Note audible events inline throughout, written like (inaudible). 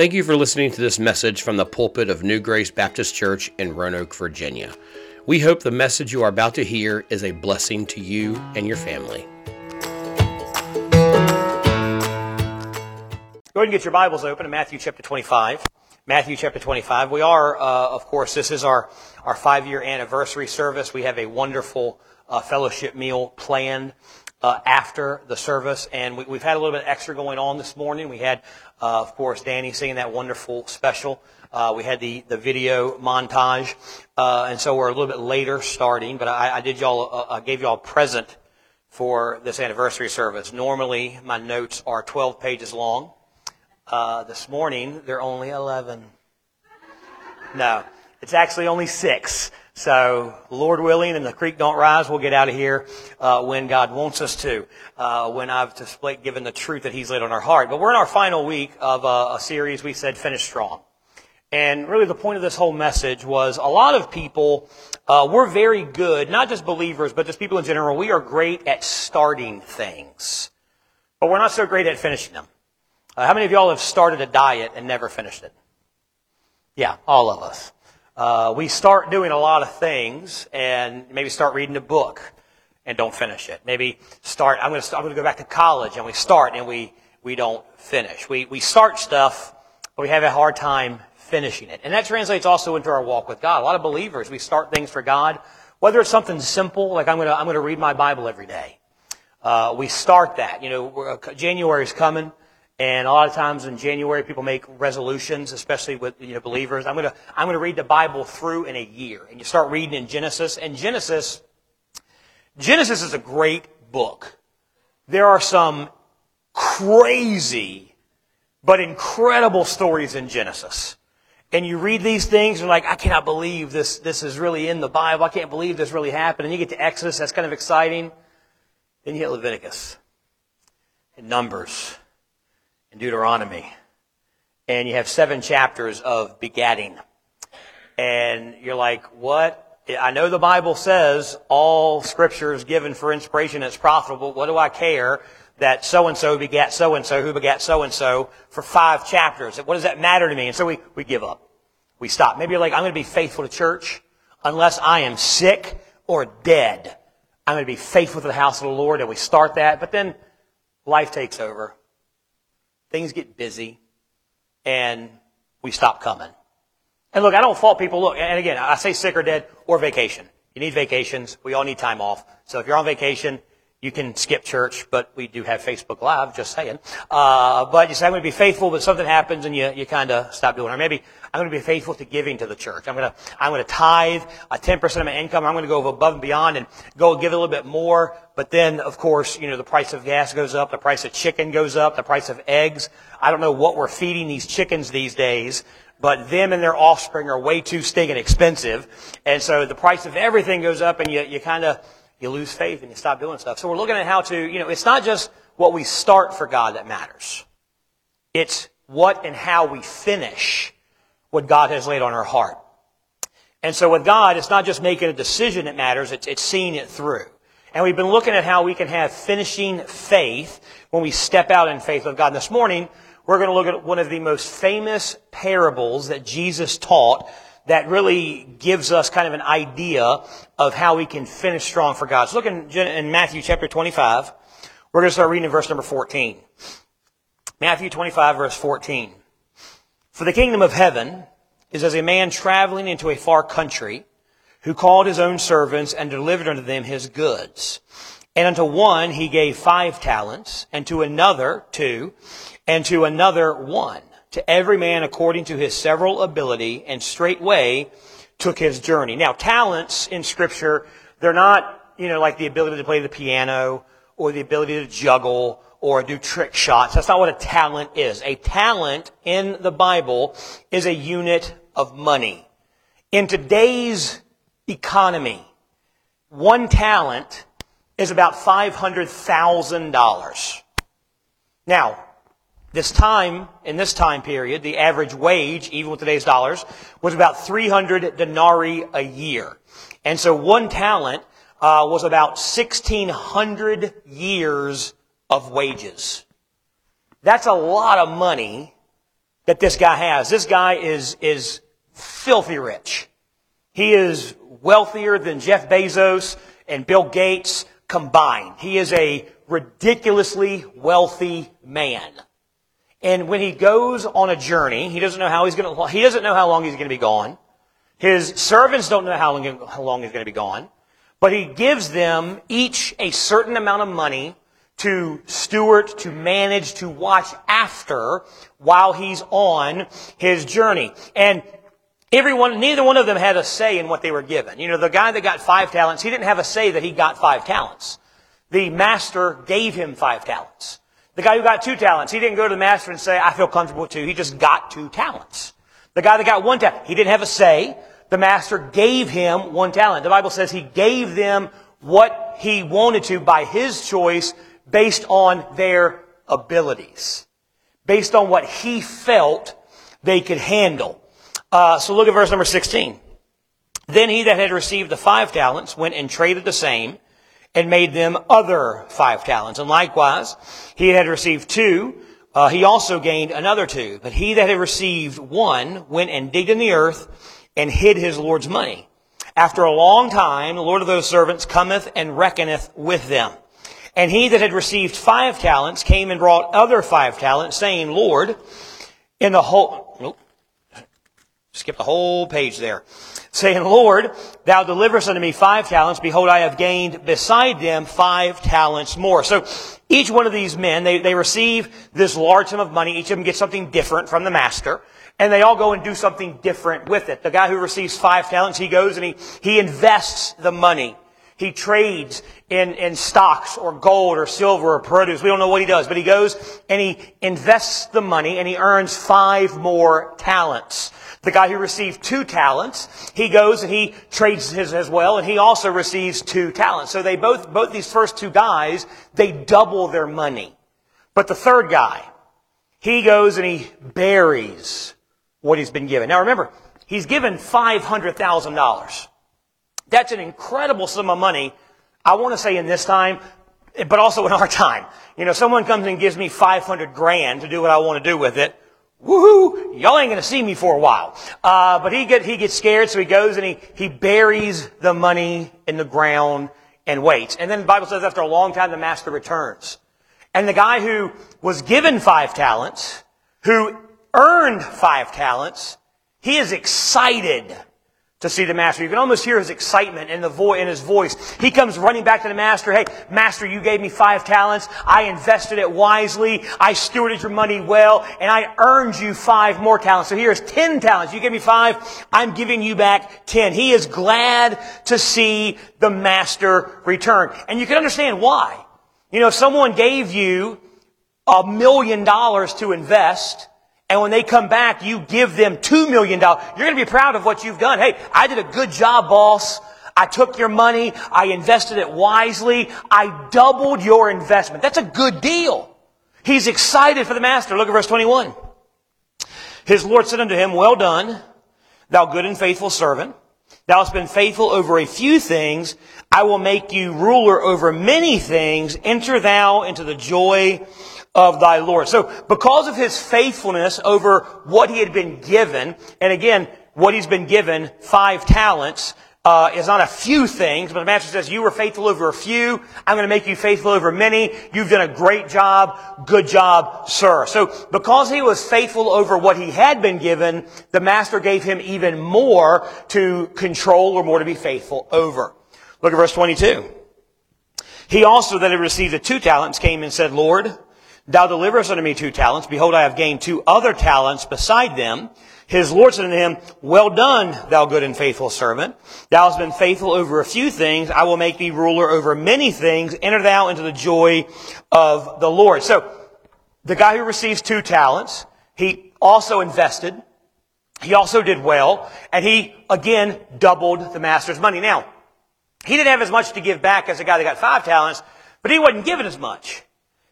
Thank you for listening to this message from the pulpit of New Grace Baptist Church in Roanoke, Virginia. We hope the message you are about to hear is a blessing to you and your family. Go ahead and get your Bibles open to Matthew chapter 25. Matthew chapter 25. We are, uh, of course, this is our, our five year anniversary service. We have a wonderful uh, fellowship meal planned uh, after the service, and we, have had a little bit extra going on this morning. We had, uh, of course, Danny singing that wonderful special. Uh, we had the, the video montage, uh, and so we're a little bit later starting. But I, I did y'all, I gave y'all a present for this anniversary service. Normally, my notes are 12 pages long. Uh, this morning, they're only 11. No, it's actually only six. So, Lord willing, and the creek don't rise, we'll get out of here uh, when God wants us to. Uh, when I've displayed, given the truth that He's laid on our heart. But we're in our final week of uh, a series. We said finish strong. And really, the point of this whole message was a lot of people, uh, we're very good, not just believers, but just people in general. We are great at starting things, but we're not so great at finishing them. Uh, how many of y'all have started a diet and never finished it? Yeah, all of us. Uh, we start doing a lot of things and maybe start reading a book and don't finish it. Maybe start, I'm going to, I'm going to go back to college and we start and we, we don't finish. We, we start stuff, but we have a hard time finishing it. And that translates also into our walk with God. A lot of believers, we start things for God, whether it's something simple, like I'm going to, I'm going to read my Bible every day. Uh, we start that. You know, January is coming. And a lot of times in January, people make resolutions, especially with you know, believers. I'm gonna I'm gonna read the Bible through in a year, and you start reading in Genesis. And Genesis, Genesis is a great book. There are some crazy, but incredible stories in Genesis. And you read these things, and you're like, I cannot believe this. This is really in the Bible. I can't believe this really happened. And you get to Exodus, that's kind of exciting. Then you hit Leviticus and Numbers and Deuteronomy. And you have seven chapters of begatting. And you're like, what? I know the Bible says all scripture is given for inspiration it's profitable. What do I care that so and so begat so and so who begat so and so for five chapters? What does that matter to me? And so we, we give up. We stop. Maybe you're like, I'm going to be faithful to church unless I am sick or dead. I'm going to be faithful to the house of the Lord. And we start that, but then life takes over things get busy, and we stop coming. And look, I don't fault people. Look, and again, I say sick or dead or vacation. You need vacations. We all need time off. So if you're on vacation, you can skip church, but we do have Facebook Live, just saying. Uh, but you say, I'm going to be faithful, but something happens and you, you kind of stop doing it. Or maybe I'm going to be faithful to giving to the church. I'm going to, I'm going to tithe a 10% of my income. I'm going to go above and beyond and go give a little bit more. But then, of course, you know, the price of gas goes up, the price of chicken goes up, the price of eggs. I don't know what we're feeding these chickens these days, but them and their offspring are way too stinking expensive. And so the price of everything goes up and you, you kind of, you lose faith and you stop doing stuff. So we're looking at how to, you know, it's not just what we start for God that matters. It's what and how we finish what God has laid on our heart. And so with God, it's not just making a decision that matters, it's, it's seeing it through. And we've been looking at how we can have finishing faith when we step out in faith with God. And this morning, we're going to look at one of the most famous parables that Jesus taught that really gives us kind of an idea of how we can finish strong for God. So look in, in Matthew chapter 25. We're going to start reading in verse number 14. Matthew 25 verse 14. For the kingdom of heaven is as a man traveling into a far country who called his own servants and delivered unto them his goods. And unto one he gave five talents, and to another two, and to another one to every man according to his several ability, and straightway took his journey. Now, talents in scripture, they're not, you know, like the ability to play the piano, or the ability to juggle, or do trick shots. That's not what a talent is. A talent in the Bible is a unit of money. In today's economy, one talent is about $500,000. Now, this time, in this time period, the average wage, even with today's dollars, was about 300 denarii a year. And so one talent uh, was about 1,600 years of wages. That's a lot of money that this guy has. This guy is, is filthy rich. He is wealthier than Jeff Bezos and Bill Gates combined. He is a ridiculously wealthy man. And when he goes on a journey, he doesn't know how he's going to, he doesn't know how long he's going to be gone. His servants don't know how long, how long he's going to be gone. But he gives them each a certain amount of money to steward, to manage, to watch after while he's on his journey. And everyone, neither one of them had a say in what they were given. You know, the guy that got five talents, he didn't have a say that he got five talents. The master gave him five talents. The guy who got two talents, he didn't go to the master and say, I feel comfortable with two. He just got two talents. The guy that got one talent, he didn't have a say. The master gave him one talent. The Bible says he gave them what he wanted to by his choice based on their abilities, based on what he felt they could handle. Uh, so look at verse number 16. Then he that had received the five talents went and traded the same and made them other five talents. And likewise, he had received two. Uh, he also gained another two. But he that had received one went and digged in the earth and hid his Lord's money. After a long time, the Lord of those servants cometh and reckoneth with them. And he that had received five talents came and brought other five talents, saying, Lord, in the whole, skip the whole page there, saying, Lord, thou deliverest unto me five talents. Behold, I have gained beside them five talents more. So each one of these men, they, they receive this large sum of money. Each of them gets something different from the master. And they all go and do something different with it. The guy who receives five talents, he goes and he, he invests the money. He trades in, in stocks or gold or silver or produce. We don't know what he does, but he goes and he invests the money and he earns five more talents. The guy who received two talents, he goes and he trades his as well, and he also receives two talents. So they both, both these first two guys, they double their money. But the third guy, he goes and he buries what he's been given. Now remember, he's given $500,000. That's an incredible sum of money. I want to say in this time, but also in our (laughs) time. You know, someone comes and gives me 500 grand to do what I want to do with it. Woohoo! Y'all ain't gonna see me for a while. Uh, but he get, he gets scared, so he goes and he, he buries the money in the ground and waits. And then the Bible says after a long time, the master returns. And the guy who was given five talents, who earned five talents, he is excited to see the master. You can almost hear his excitement in the vo- in his voice. He comes running back to the master. Hey, master, you gave me five talents. I invested it wisely. I stewarded your money well, and I earned you five more talents. So here's ten talents. You gave me five. I'm giving you back ten. He is glad to see the master return. And you can understand why. You know, if someone gave you a million dollars to invest, and when they come back, you give them $2 million. You're going to be proud of what you've done. Hey, I did a good job, boss. I took your money. I invested it wisely. I doubled your investment. That's a good deal. He's excited for the master. Look at verse 21. His Lord said unto him, Well done, thou good and faithful servant. Thou hast been faithful over a few things. I will make you ruler over many things. Enter thou into the joy of thy Lord. So because of his faithfulness over what he had been given, and again, what he's been given, five talents, uh, is not a few things, but the master says, you were faithful over a few. I'm going to make you faithful over many. You've done a great job. Good job, sir. So because he was faithful over what he had been given, the master gave him even more to control or more to be faithful over. Look at verse 22. He also that had received the two talents came and said, Lord, Thou deliverest unto me two talents. Behold, I have gained two other talents beside them. His Lord said unto him, Well done, thou good and faithful servant. Thou hast been faithful over a few things. I will make thee ruler over many things. Enter thou into the joy of the Lord. So, the guy who receives two talents, he also invested. He also did well. And he, again, doubled the master's money. Now, he didn't have as much to give back as the guy that got five talents, but he wasn't given as much.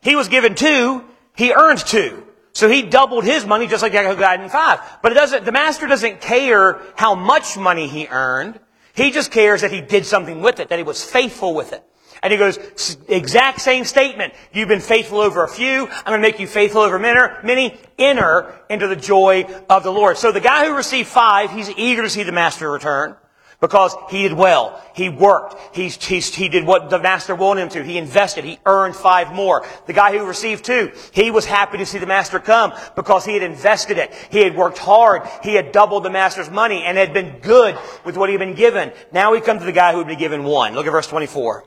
He was given two, he earned two. So he doubled his money just like the got in five. But it doesn't, the master doesn't care how much money he earned. He just cares that he did something with it, that he was faithful with it. And he goes, exact same statement. You've been faithful over a few. I'm going to make you faithful over many. Enter into the joy of the Lord. So the guy who received five, he's eager to see the master return because he did well. He worked. He's, he's, he did what the master wanted him to. He invested. He earned five more. The guy who received two, he was happy to see the master come because he had invested it. He had worked hard. He had doubled the master's money and had been good with what he had been given. Now we come to the guy who had been given one. Look at verse 24.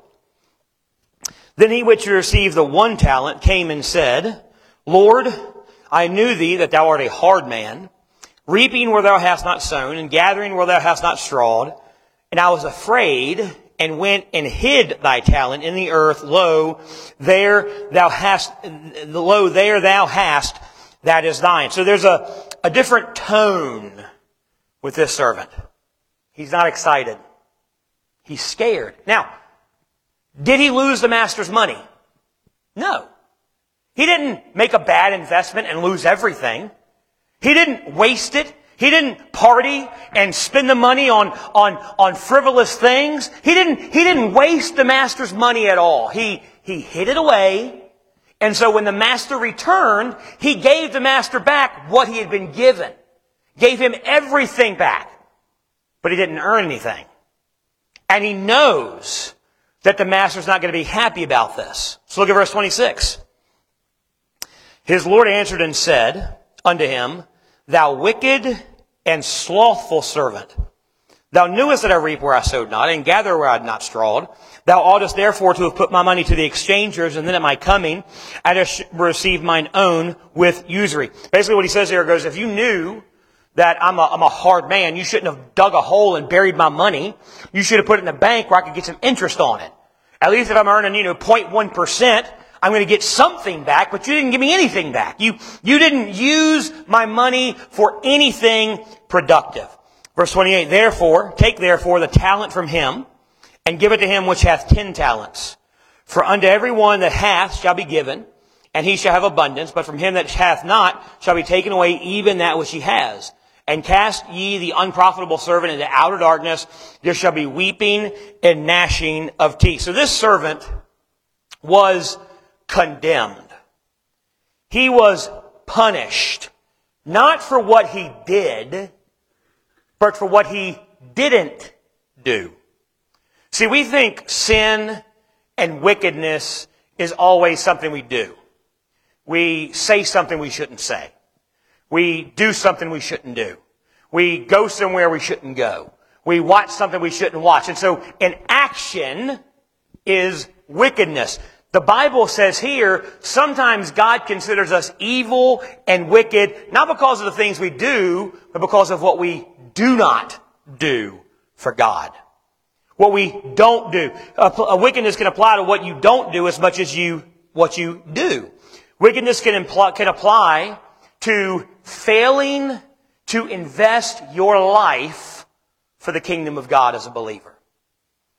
Then he which received the one talent came and said, Lord, I knew thee that thou art a hard man, reaping where thou hast not sown, and gathering where thou hast not strawed. And I was afraid, and went and hid thy talent in the earth. Lo, there thou hast, lo, there thou hast, that is thine. So there's a, a different tone with this servant. He's not excited. He's scared. Now, did he lose the master's money? No. He didn't make a bad investment and lose everything. He didn't waste it. He didn't party and spend the money on, on, on frivolous things. He didn't, he didn't waste the master's money at all. He, he hid it away. And so when the master returned, he gave the master back what he had been given. Gave him everything back. But he didn't earn anything. And he knows that the master's not going to be happy about this. So look at verse 26. His Lord answered and said unto him, Thou wicked and slothful servant. Thou knewest that I reap where I sowed not, and gather where I had not strawed. Thou oughtest therefore to have put my money to the exchangers, and then at my coming I have received mine own with usury. Basically what he says here goes, if you knew that I'm a, I'm a hard man. You shouldn't have dug a hole and buried my money. You should have put it in the bank where I could get some interest on it. At least if I'm earning, you know, 0.1%, I'm going to get something back, but you didn't give me anything back. You, you didn't use my money for anything productive. Verse 28, therefore, take therefore the talent from him and give it to him which hath ten talents. For unto every one that hath shall be given, and he shall have abundance, but from him that hath not shall be taken away even that which he has and cast ye the unprofitable servant into outer darkness. There shall be weeping and gnashing of teeth. So this servant was condemned. He was punished, not for what he did, but for what he didn't do. See, we think sin and wickedness is always something we do. We say something we shouldn't say. We do something we shouldn't do. We go somewhere we shouldn't go. We watch something we shouldn't watch. And so an action is wickedness. The Bible says here, sometimes God considers us evil and wicked, not because of the things we do, but because of what we do not do for God. What we don't do. A, wickedness can apply to what you don't do as much as you, what you do. Wickedness can, impl- can apply to failing to invest your life for the kingdom of God as a believer.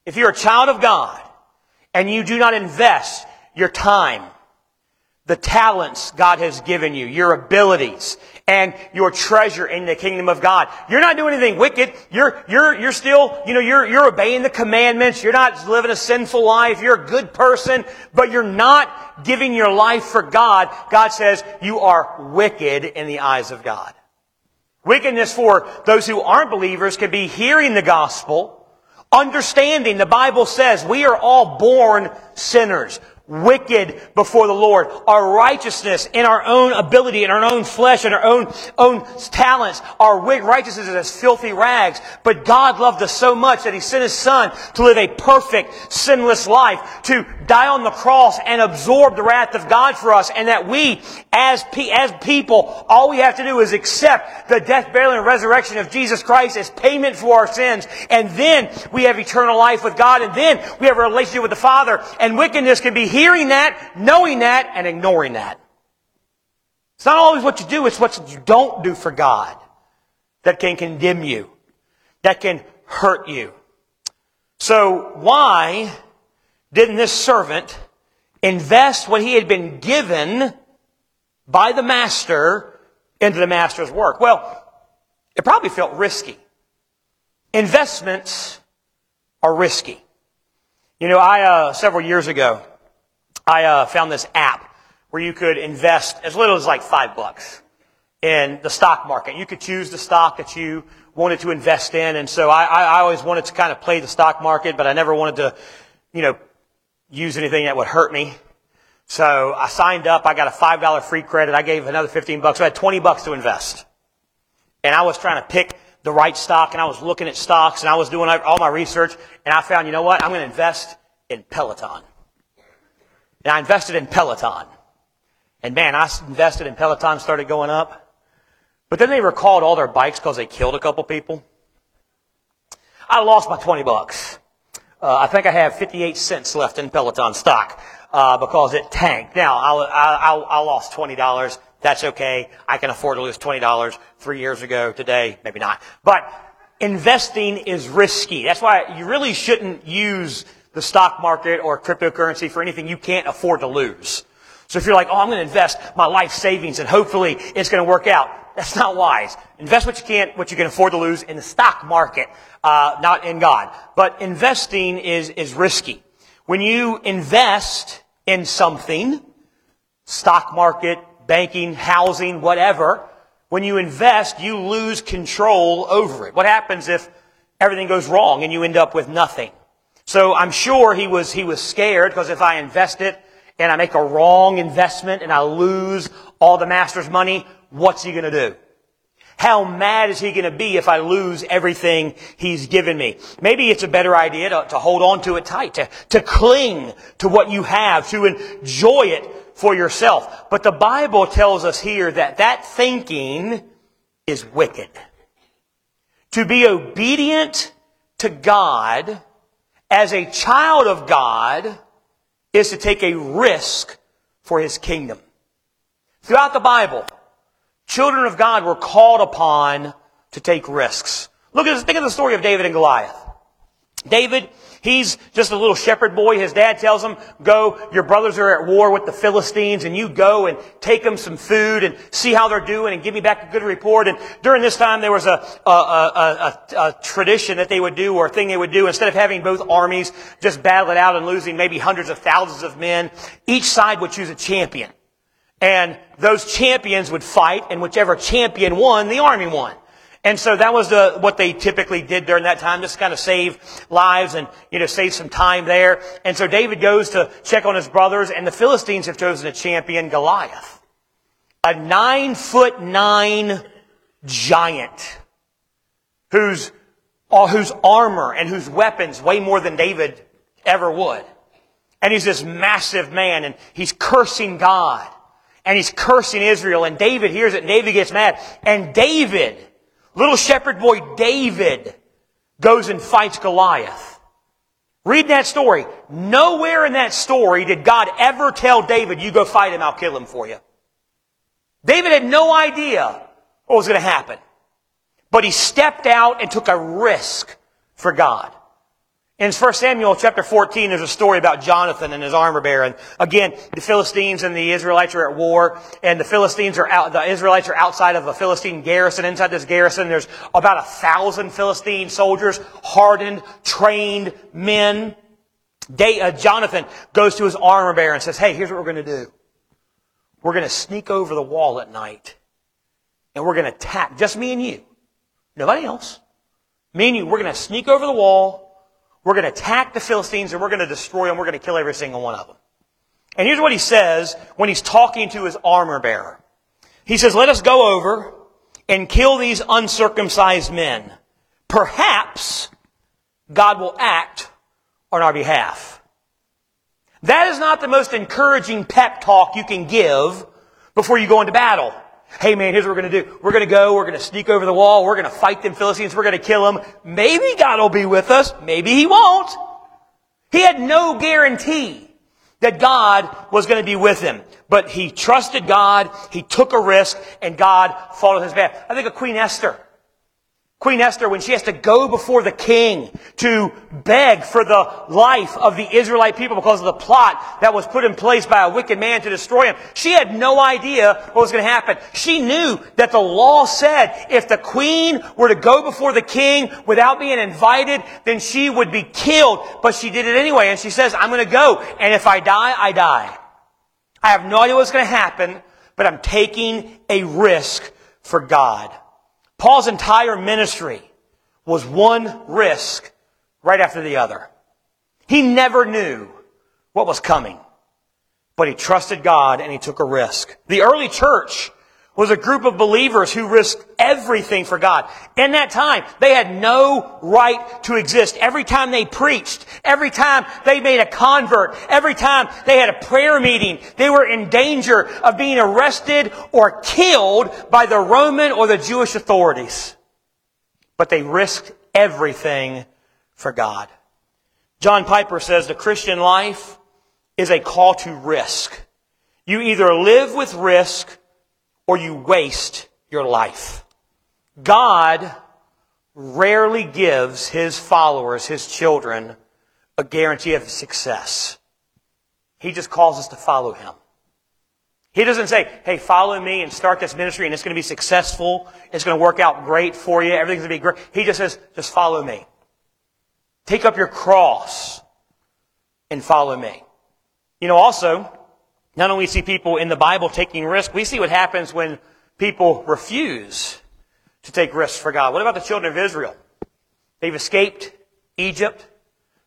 If you're a child of God and you do not invest your time, the talents God has given you, your abilities, and your treasure in the kingdom of God. You're not doing anything wicked. You're, you're, you're still, you know, you're, you're obeying the commandments. You're not living a sinful life. You're a good person, but you're not giving your life for God. God says you are wicked in the eyes of God. Wickedness for those who aren't believers can be hearing the gospel, understanding the Bible says we are all born sinners wicked before the Lord. Our righteousness in our own ability, in our own flesh, in our own, own talents, our wicked righteousness is as filthy rags. But God loved us so much that He sent His Son to live a perfect, sinless life, to die on the cross and absorb the wrath of God for us, and that we, as, as people, all we have to do is accept the death, burial, and resurrection of Jesus Christ as payment for our sins, and then we have eternal life with God, and then we have a relationship with the Father, and wickedness can be hearing that, knowing that, and ignoring that. It's not always what you do, it's what you don't do for God that can condemn you, that can hurt you. So why didn't this servant invest what he had been given by the master into the master's work? Well, it probably felt risky. Investments are risky. You know, I, uh, several years ago, I uh, found this app where you could invest as little as like five bucks in the stock market. You could choose the stock that you wanted to invest in. And so I, I always wanted to kind of play the stock market, but I never wanted to, you know, use anything that would hurt me. So I signed up. I got a $5 free credit. I gave another 15 bucks. So I had 20 bucks to invest. And I was trying to pick the right stock and I was looking at stocks and I was doing all my research and I found, you know what? I'm going to invest in Peloton. And I invested in Peloton. And man, I invested in Peloton, started going up. But then they recalled all their bikes because they killed a couple people. I lost my 20 bucks. Uh, I think I have 58 cents left in Peloton stock uh, because it tanked. Now, I, I, I lost $20. That's okay. I can afford to lose $20 three years ago. Today, maybe not. But investing is risky. That's why you really shouldn't use the stock market or cryptocurrency for anything you can't afford to lose. So if you're like, oh, I'm going to invest my life savings and hopefully it's going to work out, that's not wise. Invest what you can, what you can afford to lose in the stock market, uh, not in God. But investing is is risky. When you invest in something, stock market, banking, housing, whatever, when you invest, you lose control over it. What happens if everything goes wrong and you end up with nothing? So I'm sure he was, he was scared because if I invest it and I make a wrong investment and I lose all the master's money, what's he going to do? How mad is he going to be if I lose everything he's given me? Maybe it's a better idea to, to hold on to it tight, to, to cling to what you have, to enjoy it for yourself. But the Bible tells us here that that thinking is wicked. To be obedient to God as a child of God is to take a risk for his kingdom. Throughout the Bible, children of God were called upon to take risks. Look at this, think of the story of David and Goliath. David He's just a little shepherd boy. His dad tells him, go, your brothers are at war with the Philistines and you go and take them some food and see how they're doing and give me back a good report. And during this time there was a, a, a, a tradition that they would do or a thing they would do. Instead of having both armies just battle it out and losing maybe hundreds of thousands of men, each side would choose a champion. And those champions would fight and whichever champion won, the army won. And so that was the, what they typically did during that time, just kind of save lives and, you know, save some time there. And so David goes to check on his brothers and the Philistines have chosen a champion, Goliath. A nine foot nine giant whose, uh, whose armor and whose weapons weigh more than David ever would. And he's this massive man and he's cursing God and he's cursing Israel and David hears it and David gets mad and David Little shepherd boy David goes and fights Goliath. Read that story. Nowhere in that story did God ever tell David, you go fight him, I'll kill him for you. David had no idea what was going to happen. But he stepped out and took a risk for God. In 1 Samuel chapter 14, there's a story about Jonathan and his armor bearer. And again, the Philistines and the Israelites are at war, and the Philistines are out, the Israelites are outside of a Philistine garrison. Inside this garrison, there's about a thousand Philistine soldiers, hardened, trained men. Day, uh, Jonathan goes to his armor bearer and says, Hey, here's what we're going to do. We're going to sneak over the wall at night, and we're going to attack, just me and you. Nobody else. Me and you, we're going to sneak over the wall, we're going to attack the Philistines and we're going to destroy them. We're going to kill every single one of them. And here's what he says when he's talking to his armor bearer. He says, let us go over and kill these uncircumcised men. Perhaps God will act on our behalf. That is not the most encouraging pep talk you can give before you go into battle. Hey man, here's what we're going to do. We're going to go, we're going to sneak over the wall, we're going to fight them Philistines, we're going to kill them. Maybe God will be with us, maybe He won't. He had no guarantee that God was going to be with him. But he trusted God, he took a risk, and God followed his path. I think of Queen Esther. Queen Esther, when she has to go before the king to beg for the life of the Israelite people because of the plot that was put in place by a wicked man to destroy him, she had no idea what was going to happen. She knew that the law said if the queen were to go before the king without being invited, then she would be killed. But she did it anyway, and she says, I'm going to go, and if I die, I die. I have no idea what's going to happen, but I'm taking a risk for God. Paul's entire ministry was one risk right after the other. He never knew what was coming, but he trusted God and he took a risk. The early church was a group of believers who risked everything for God. In that time, they had no right to exist. Every time they preached, every time they made a convert, every time they had a prayer meeting, they were in danger of being arrested or killed by the Roman or the Jewish authorities. But they risked everything for God. John Piper says the Christian life is a call to risk. You either live with risk or you waste your life. God rarely gives his followers, his children, a guarantee of success. He just calls us to follow him. He doesn't say, hey, follow me and start this ministry and it's going to be successful. It's going to work out great for you. Everything's going to be great. He just says, just follow me. Take up your cross and follow me. You know, also, not only see people in the Bible taking risks, we see what happens when people refuse to take risks for God. What about the children of Israel? They've escaped Egypt.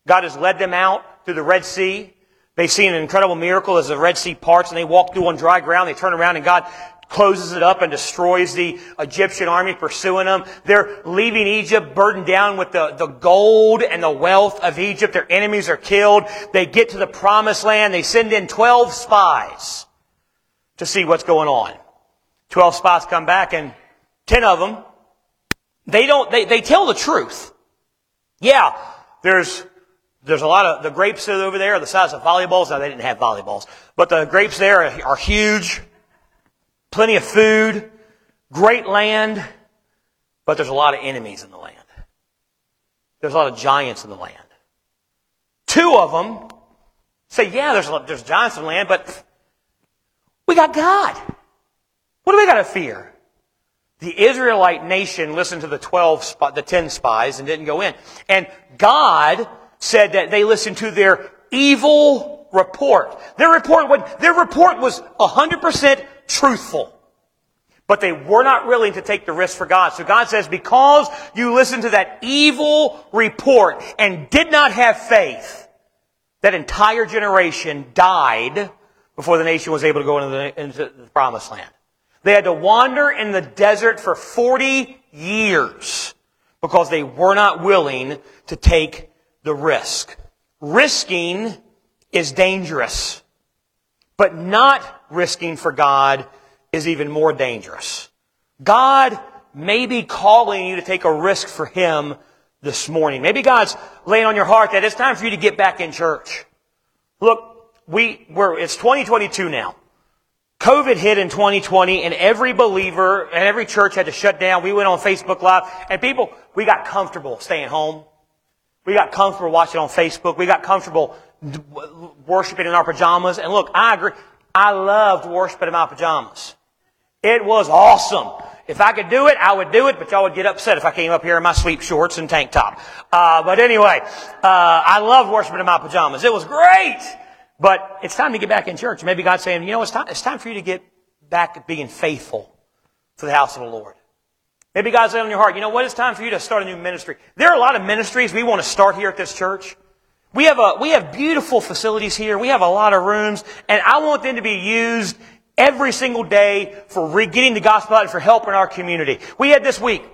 God has led them out through the Red Sea. They've seen an incredible miracle as the Red Sea parts and they walk through on dry ground. They turn around and God closes it up and destroys the Egyptian army pursuing them. They're leaving Egypt burdened down with the, the gold and the wealth of Egypt. Their enemies are killed. They get to the promised land. They send in 12 spies to see what's going on. 12 spies come back and 10 of them, they don't, they, they tell the truth. Yeah, there's, there's a lot of, the grapes over there are the size of volleyballs. Now they didn't have volleyballs, but the grapes there are, are huge plenty of food, great land, but there's a lot of enemies in the land. There's a lot of giants in the land. Two of them say, yeah, there's, there's giants in the land, but we got God. What do we got to fear? The Israelite nation listened to the 12, the 10 spies and didn't go in. And God said that they listened to their evil report. Their report, their report was 100% truthful. But they were not willing to take the risk for God. So God says, because you listened to that evil report and did not have faith, that entire generation died before the nation was able to go into the, into the promised land. They had to wander in the desert for 40 years because they were not willing to take the risk. Risking is dangerous. But not risking for God is even more dangerous. God may be calling you to take a risk for Him this morning. Maybe God's laying on your heart that it's time for you to get back in church. Look, we, we're, it's 2022 now. COVID hit in 2020 and every believer and every church had to shut down. We went on Facebook Live and people, we got comfortable staying home. We got comfortable watching on Facebook. We got comfortable worshiping in our pajamas. And look, I agree. I loved worshiping in my pajamas. It was awesome. If I could do it, I would do it, but y'all would get upset if I came up here in my sleep shorts and tank top. Uh, but anyway, uh, I loved worshiping in my pajamas. It was great. But it's time to get back in church. Maybe God's saying, you know, it's time, it's time for you to get back being faithful to the house of the Lord. Maybe God's laying on your heart, you know what? It's time for you to start a new ministry. There are a lot of ministries we want to start here at this church. We have a, we have beautiful facilities here. We have a lot of rooms and I want them to be used every single day for re- getting the gospel out and for helping our community. We had this week,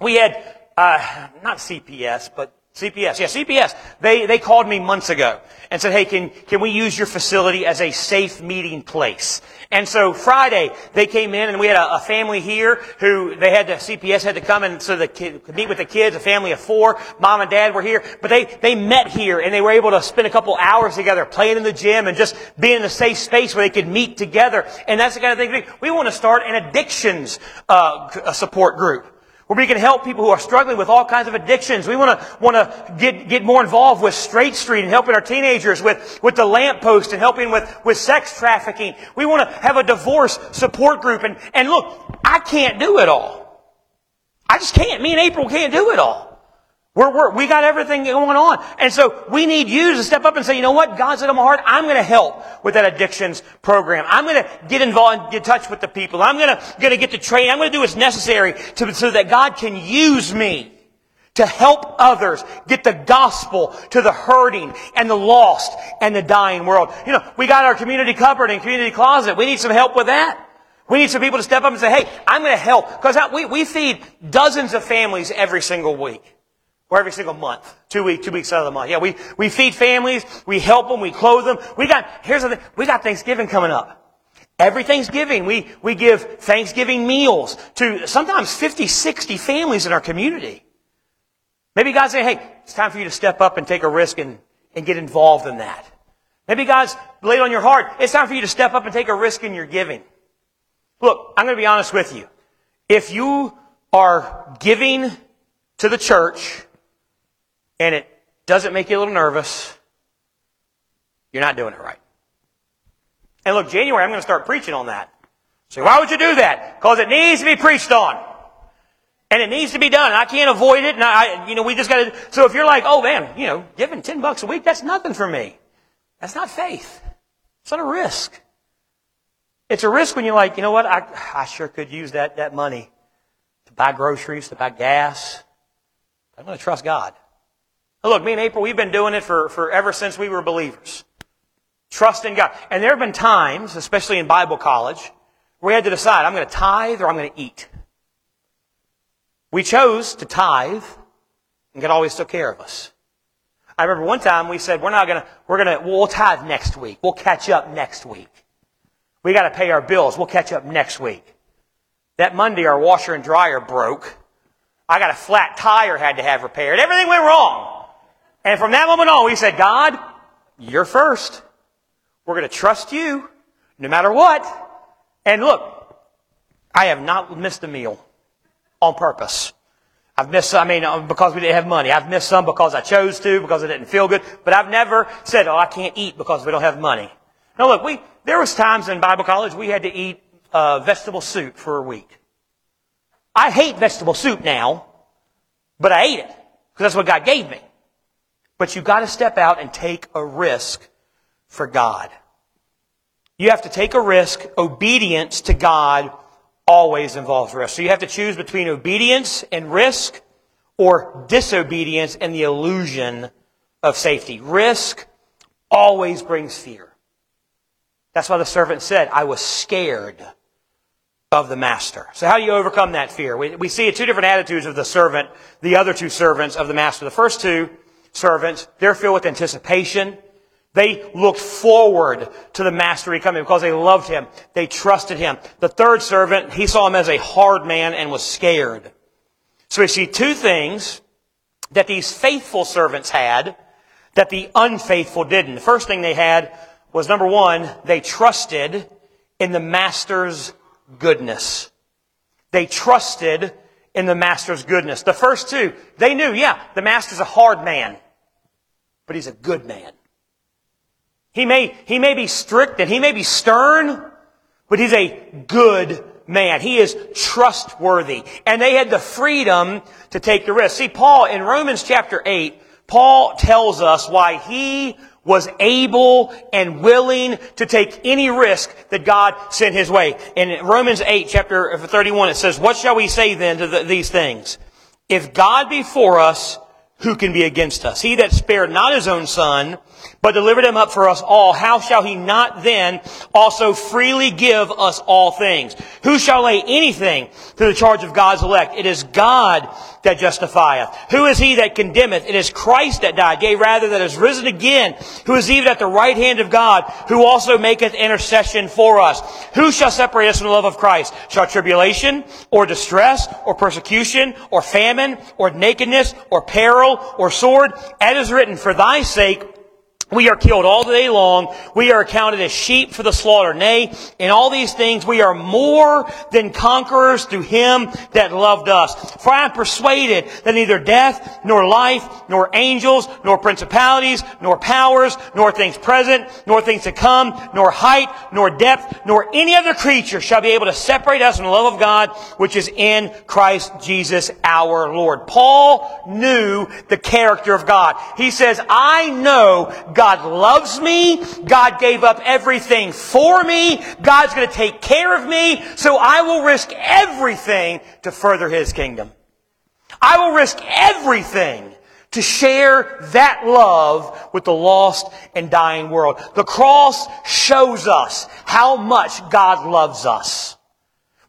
we had, uh, not CPS, but CPS, yeah, CPS. They, they called me months ago and said, hey, can, can we use your facility as a safe meeting place? And so Friday, they came in and we had a, a family here who they had to, CPS had to come and so the kid could meet with the kids, a family of four. Mom and dad were here, but they, they met here and they were able to spend a couple hours together playing in the gym and just being in a safe space where they could meet together. And that's the kind of thing we, we want to start an addictions, uh, support group where we can help people who are struggling with all kinds of addictions. We want to want to get get more involved with Straight Street and helping our teenagers with with the lamppost and helping with with sex trafficking. We want to have a divorce support group and and look, I can't do it all. I just can't. Me and April can't do it all. We're, we're, we got everything going on. And so we need you to step up and say, you know what? God's in my heart. I'm going to help with that addictions program. I'm going to get involved and get in touch with the people. I'm going to, going to get to train. I'm going to do what's necessary to, so that God can use me to help others get the gospel to the hurting and the lost and the dying world. You know, we got our community cupboard and community closet. We need some help with that. We need some people to step up and say, hey, I'm going to help. Because we, we feed dozens of families every single week. Or every single month. Two weeks, two weeks out of the month. Yeah, we, we feed families, we help them, we clothe them. We got, here's the thing, we got Thanksgiving coming up. Every Thanksgiving, we, we give Thanksgiving meals to sometimes 50, 60 families in our community. Maybe God's saying, hey, it's time for you to step up and take a risk and, and get involved in that. Maybe God's laid on your heart, it's time for you to step up and take a risk in your giving. Look, I'm going to be honest with you. If you are giving to the church and it doesn't make you a little nervous, you're not doing it right. And look, January, I'm going to start preaching on that. So why would you do that? Because it needs to be preached on. And it needs to be done. I can't avoid it. And I, you know, we just got to, so if you're like, oh man, you know, giving 10 bucks a week, that's nothing for me. That's not faith. It's not a risk. It's a risk when you're like, you know what, I, I sure could use that, that money to buy groceries, to buy gas. I'm going to trust God. Look, me and April, we've been doing it for, for ever since we were believers. Trust in God. And there have been times, especially in Bible college, where we had to decide, I'm going to tithe or I'm going to eat. We chose to tithe, and God always took care of us. I remember one time we said, we're not going to, we're going to, we'll tithe next week. We'll catch up next week. We got to pay our bills. We'll catch up next week. That Monday, our washer and dryer broke. I got a flat tire had to have repaired. Everything went wrong. And from that moment on, we said, God, you're first. We're going to trust you no matter what. And look, I have not missed a meal on purpose. I've missed, I mean, uh, because we didn't have money. I've missed some because I chose to, because I didn't feel good. But I've never said, oh, I can't eat because we don't have money. Now look, we, there was times in Bible college we had to eat uh, vegetable soup for a week. I hate vegetable soup now, but I ate it because that's what God gave me. But you've got to step out and take a risk for God. You have to take a risk. Obedience to God always involves risk. So you have to choose between obedience and risk or disobedience and the illusion of safety. Risk always brings fear. That's why the servant said, I was scared of the master. So how do you overcome that fear? We, we see two different attitudes of the servant, the other two servants of the master. The first two servants, they're filled with anticipation. They looked forward to the master coming because they loved him. They trusted him. The third servant, he saw him as a hard man and was scared. So we see two things that these faithful servants had that the unfaithful didn't. The first thing they had was number one, they trusted in the master's goodness. They trusted in the master's goodness. The first two, they knew, yeah, the master's a hard man, but he's a good man. He may, he may be strict and he may be stern, but he's a good man. He is trustworthy. And they had the freedom to take the risk. See, Paul, in Romans chapter 8, Paul tells us why he was able and willing to take any risk that God sent his way. In Romans 8, chapter 31, it says, What shall we say then to the, these things? If God be for us, who can be against us? He that spared not his own son, but delivered him up for us all, how shall he not then also freely give us all things? Who shall lay anything to the charge of God's elect? It is God that justifieth. Who is he that condemneth? It is Christ that died, yea, rather that is risen again, who is even at the right hand of God, who also maketh intercession for us. Who shall separate us from the love of Christ? Shall tribulation, or distress, or persecution, or famine, or nakedness, or peril, or sword? As is written, for thy sake We are killed all the day long. We are accounted as sheep for the slaughter. Nay, in all these things we are more than conquerors through him that loved us. For I am persuaded that neither death, nor life, nor angels, nor principalities, nor powers, nor things present, nor things to come, nor height, nor depth, nor any other creature shall be able to separate us from the love of God, which is in Christ Jesus our Lord. Paul knew the character of God. He says, I know God loves me. God gave up everything for me. God's going to take care of me. So I will risk everything to further His kingdom. I will risk everything to share that love with the lost and dying world. The cross shows us how much God loves us.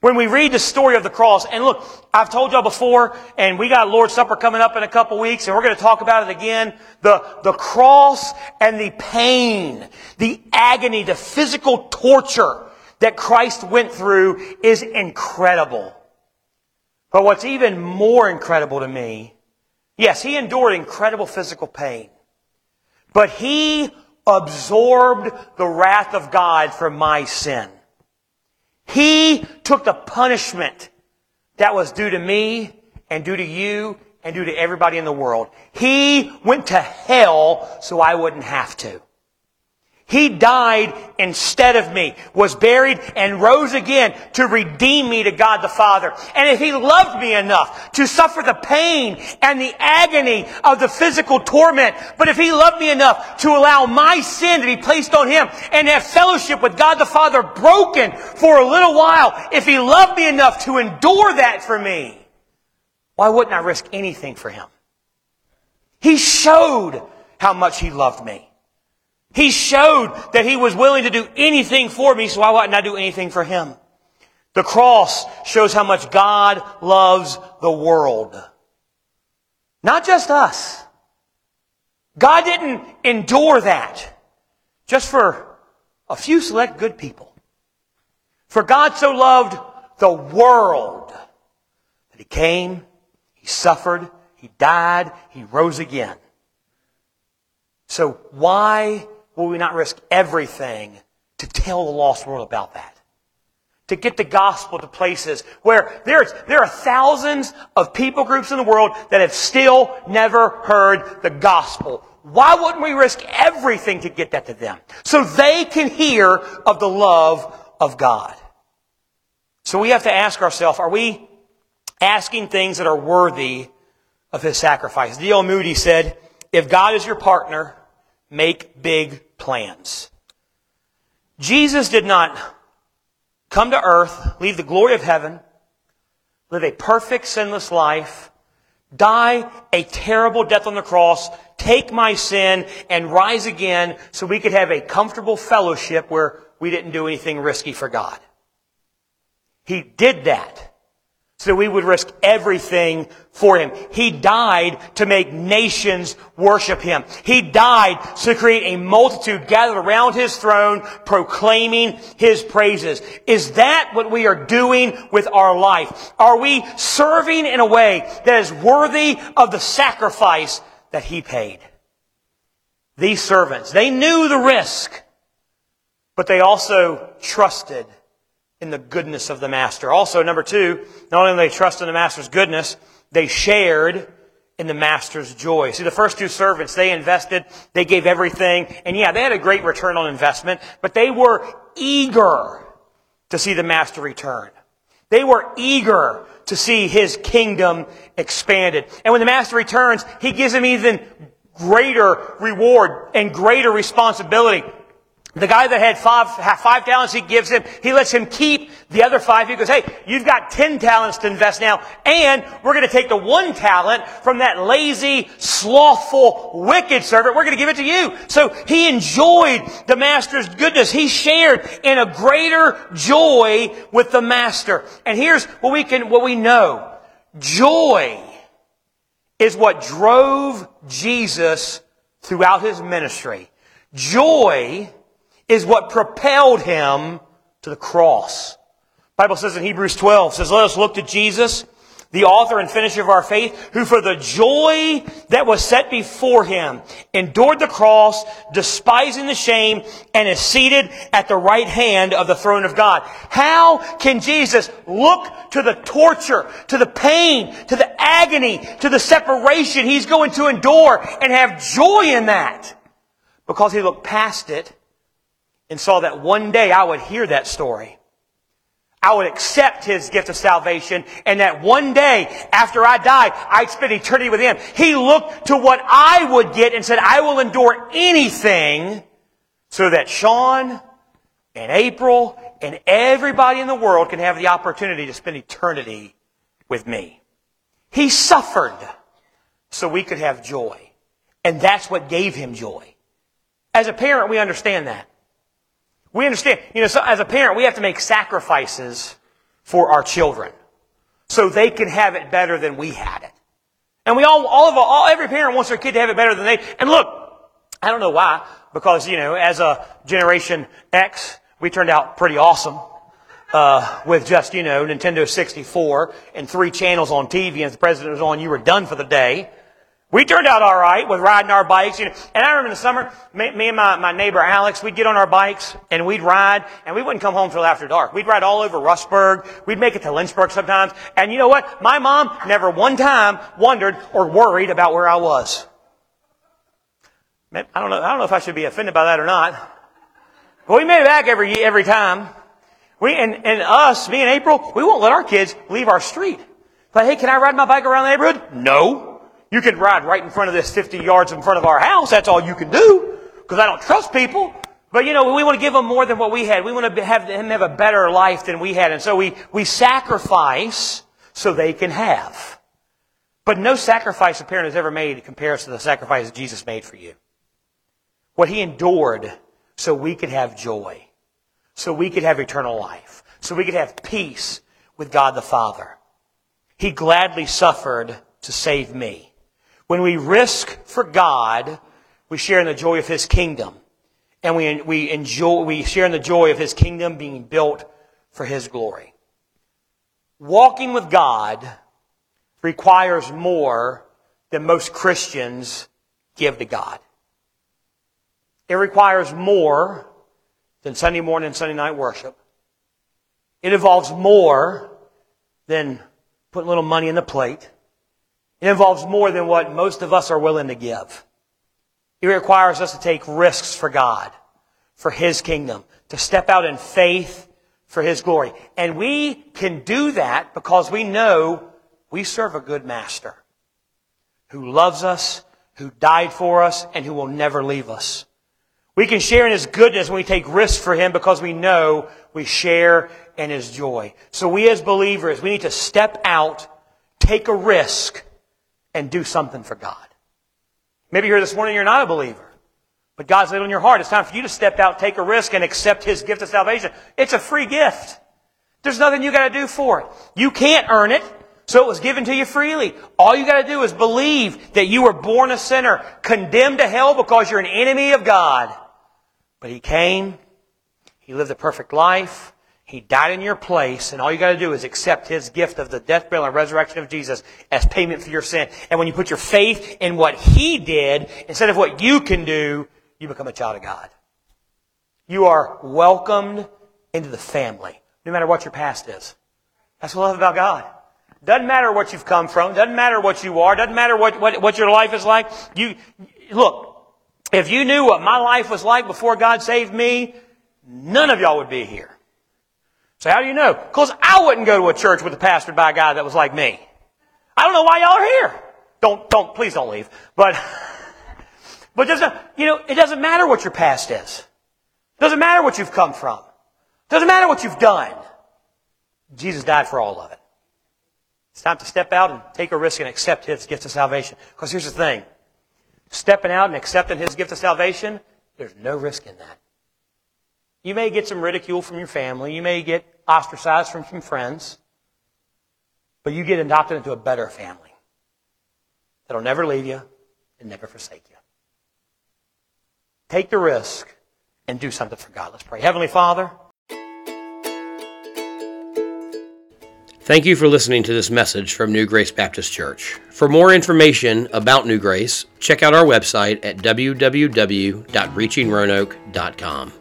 When we read the story of the cross, and look, I've told y'all before, and we got Lord's Supper coming up in a couple weeks, and we're going to talk about it again. The, the cross and the pain, the agony, the physical torture that Christ went through is incredible. But what's even more incredible to me, yes, he endured incredible physical pain, but he absorbed the wrath of God for my sin. He took the punishment that was due to me and due to you and due to everybody in the world. He went to hell so I wouldn't have to. He died instead of me, was buried, and rose again to redeem me to God the Father. And if He loved me enough to suffer the pain and the agony of the physical torment, but if He loved me enough to allow my sin to be placed on Him and have fellowship with God the Father broken for a little while, if He loved me enough to endure that for me, why wouldn't I risk anything for Him? He showed how much He loved me. He showed that he was willing to do anything for me, so why wouldn't I do anything for him? The cross shows how much God loves the world. Not just us. God didn't endure that just for a few select good people. For God so loved the world that he came, he suffered, he died, he rose again. So why will we not risk everything to tell the lost world about that? To get the gospel to places where there's, there are thousands of people groups in the world that have still never heard the gospel. Why wouldn't we risk everything to get that to them? So they can hear of the love of God. So we have to ask ourselves, are we asking things that are worthy of his sacrifice? D.L. Moody said, if God is your partner, make big plans. Jesus did not come to earth, leave the glory of heaven, live a perfect, sinless life, die a terrible death on the cross, take my sin, and rise again so we could have a comfortable fellowship where we didn't do anything risky for God. He did that so we would risk everything for him. He died to make nations worship him. He died to create a multitude gathered around his throne proclaiming his praises. Is that what we are doing with our life? Are we serving in a way that is worthy of the sacrifice that he paid? These servants, they knew the risk, but they also trusted in the goodness of the master. Also, number two, not only they trust in the master's goodness, they shared in the master's joy. See, the first two servants, they invested, they gave everything, and yeah, they had a great return on investment, but they were eager to see the master return. They were eager to see his kingdom expanded. And when the master returns, he gives them even greater reward and greater responsibility. The guy that had five, five talents, he gives him, he lets him keep the other five. He goes, hey, you've got ten talents to invest now, and we're going to take the one talent from that lazy, slothful, wicked servant. We're going to give it to you. So he enjoyed the master's goodness. He shared in a greater joy with the master. And here's what we can, what we know. Joy is what drove Jesus throughout his ministry. Joy is what propelled him to the cross. The Bible says in Hebrews 12, says, let us look to Jesus, the author and finisher of our faith, who for the joy that was set before him endured the cross, despising the shame, and is seated at the right hand of the throne of God. How can Jesus look to the torture, to the pain, to the agony, to the separation he's going to endure and have joy in that? Because he looked past it and saw that one day I would hear that story I would accept his gift of salvation and that one day after I die, I'd spend eternity with him. He looked to what I would get and said, I will endure anything so that Sean and April and everybody in the world can have the opportunity to spend eternity with me. He suffered so we could have joy. And that's what gave him joy. As a parent, we understand that. We understand, you know, so as a parent, we have to make sacrifices for our children so they can have it better than we had it. And we all, all of all, every parent wants their kid to have it better than they, and look, I don't know why, because, you know, as a Generation X, we turned out pretty awesome. Uh, with just, you know, Nintendo 64 and three channels on TV, and the president was on, you were done for the day. We turned out all right with riding our bikes. You know, and I remember in the summer, me, me, and my, my neighbor Alex, we'd get on our bikes and we'd ride, and we wouldn't come home till after dark. We'd ride all over Rustburg. We'd make it to Lynchburg sometimes. And you know what? My mom never one time wondered or worried about where I was. I don't know. I don't know if I should be offended by that or not. But we made it back every every time. We and, and us, me and April, we won't let our kids leave our street. But hey, can I ride my bike around the neighborhood? No. You can ride right in front of this 50 yards in front of our house. That's all you can do. Because I don't trust people. But you know, we want to give them more than what we had. We want to have them have a better life than we had. And so we, we sacrifice so they can have. But no sacrifice a parent has ever made compares to the sacrifice that Jesus made for you. What he endured so we could have joy. So we could have eternal life. So we could have peace with God the Father. He gladly suffered to save me. When we risk for God, we share in the joy of His kingdom. And we, we enjoy, we share in the joy of His kingdom being built for His glory. Walking with God requires more than most Christians give to God. It requires more than Sunday morning and Sunday night worship. It involves more than putting a little money in the plate. It involves more than what most of us are willing to give. It requires us to take risks for God, for His kingdom, to step out in faith for His glory. And we can do that because we know we serve a good master who loves us, who died for us, and who will never leave us. We can share in His goodness when we take risks for Him because we know we share in His joy. So we as believers, we need to step out, take a risk, and do something for God. Maybe you're here this morning, you're not a believer. But God's laid on your heart. It's time for you to step out, take a risk, and accept His gift of salvation. It's a free gift. There's nothing you gotta do for it. You can't earn it, so it was given to you freely. All you gotta do is believe that you were born a sinner, condemned to hell because you're an enemy of God. But He came, He lived a perfect life, he died in your place, and all you got to do is accept His gift of the death, burial, and resurrection of Jesus as payment for your sin. And when you put your faith in what He did instead of what you can do, you become a child of God. You are welcomed into the family, no matter what your past is. That's what I love about God. Doesn't matter what you've come from. Doesn't matter what you are. Doesn't matter what, what, what your life is like. You, look, if you knew what my life was like before God saved me, none of y'all would be here. So how do you know? Because I wouldn't go to a church with a pastor by a guy that was like me. I don't know why y'all are here. Don't, don't, please don't leave. But, (laughs) but doesn't, you know, it doesn't matter what your past is. It doesn't matter what you've come from. It doesn't matter what you've done. Jesus died for all of it. It's time to step out and take a risk and accept His gift of salvation. Because here's the thing. Stepping out and accepting His gift of salvation, there's no risk in that. You may get some ridicule from your family. You may get ostracized from some friends. But you get adopted into a better family that'll never leave you and never forsake you. Take the risk and do something for God. Let's pray. Heavenly Father, Thank you for listening to this message from New Grace Baptist Church. For more information about New Grace, check out our website at www.reachingroanoke.com.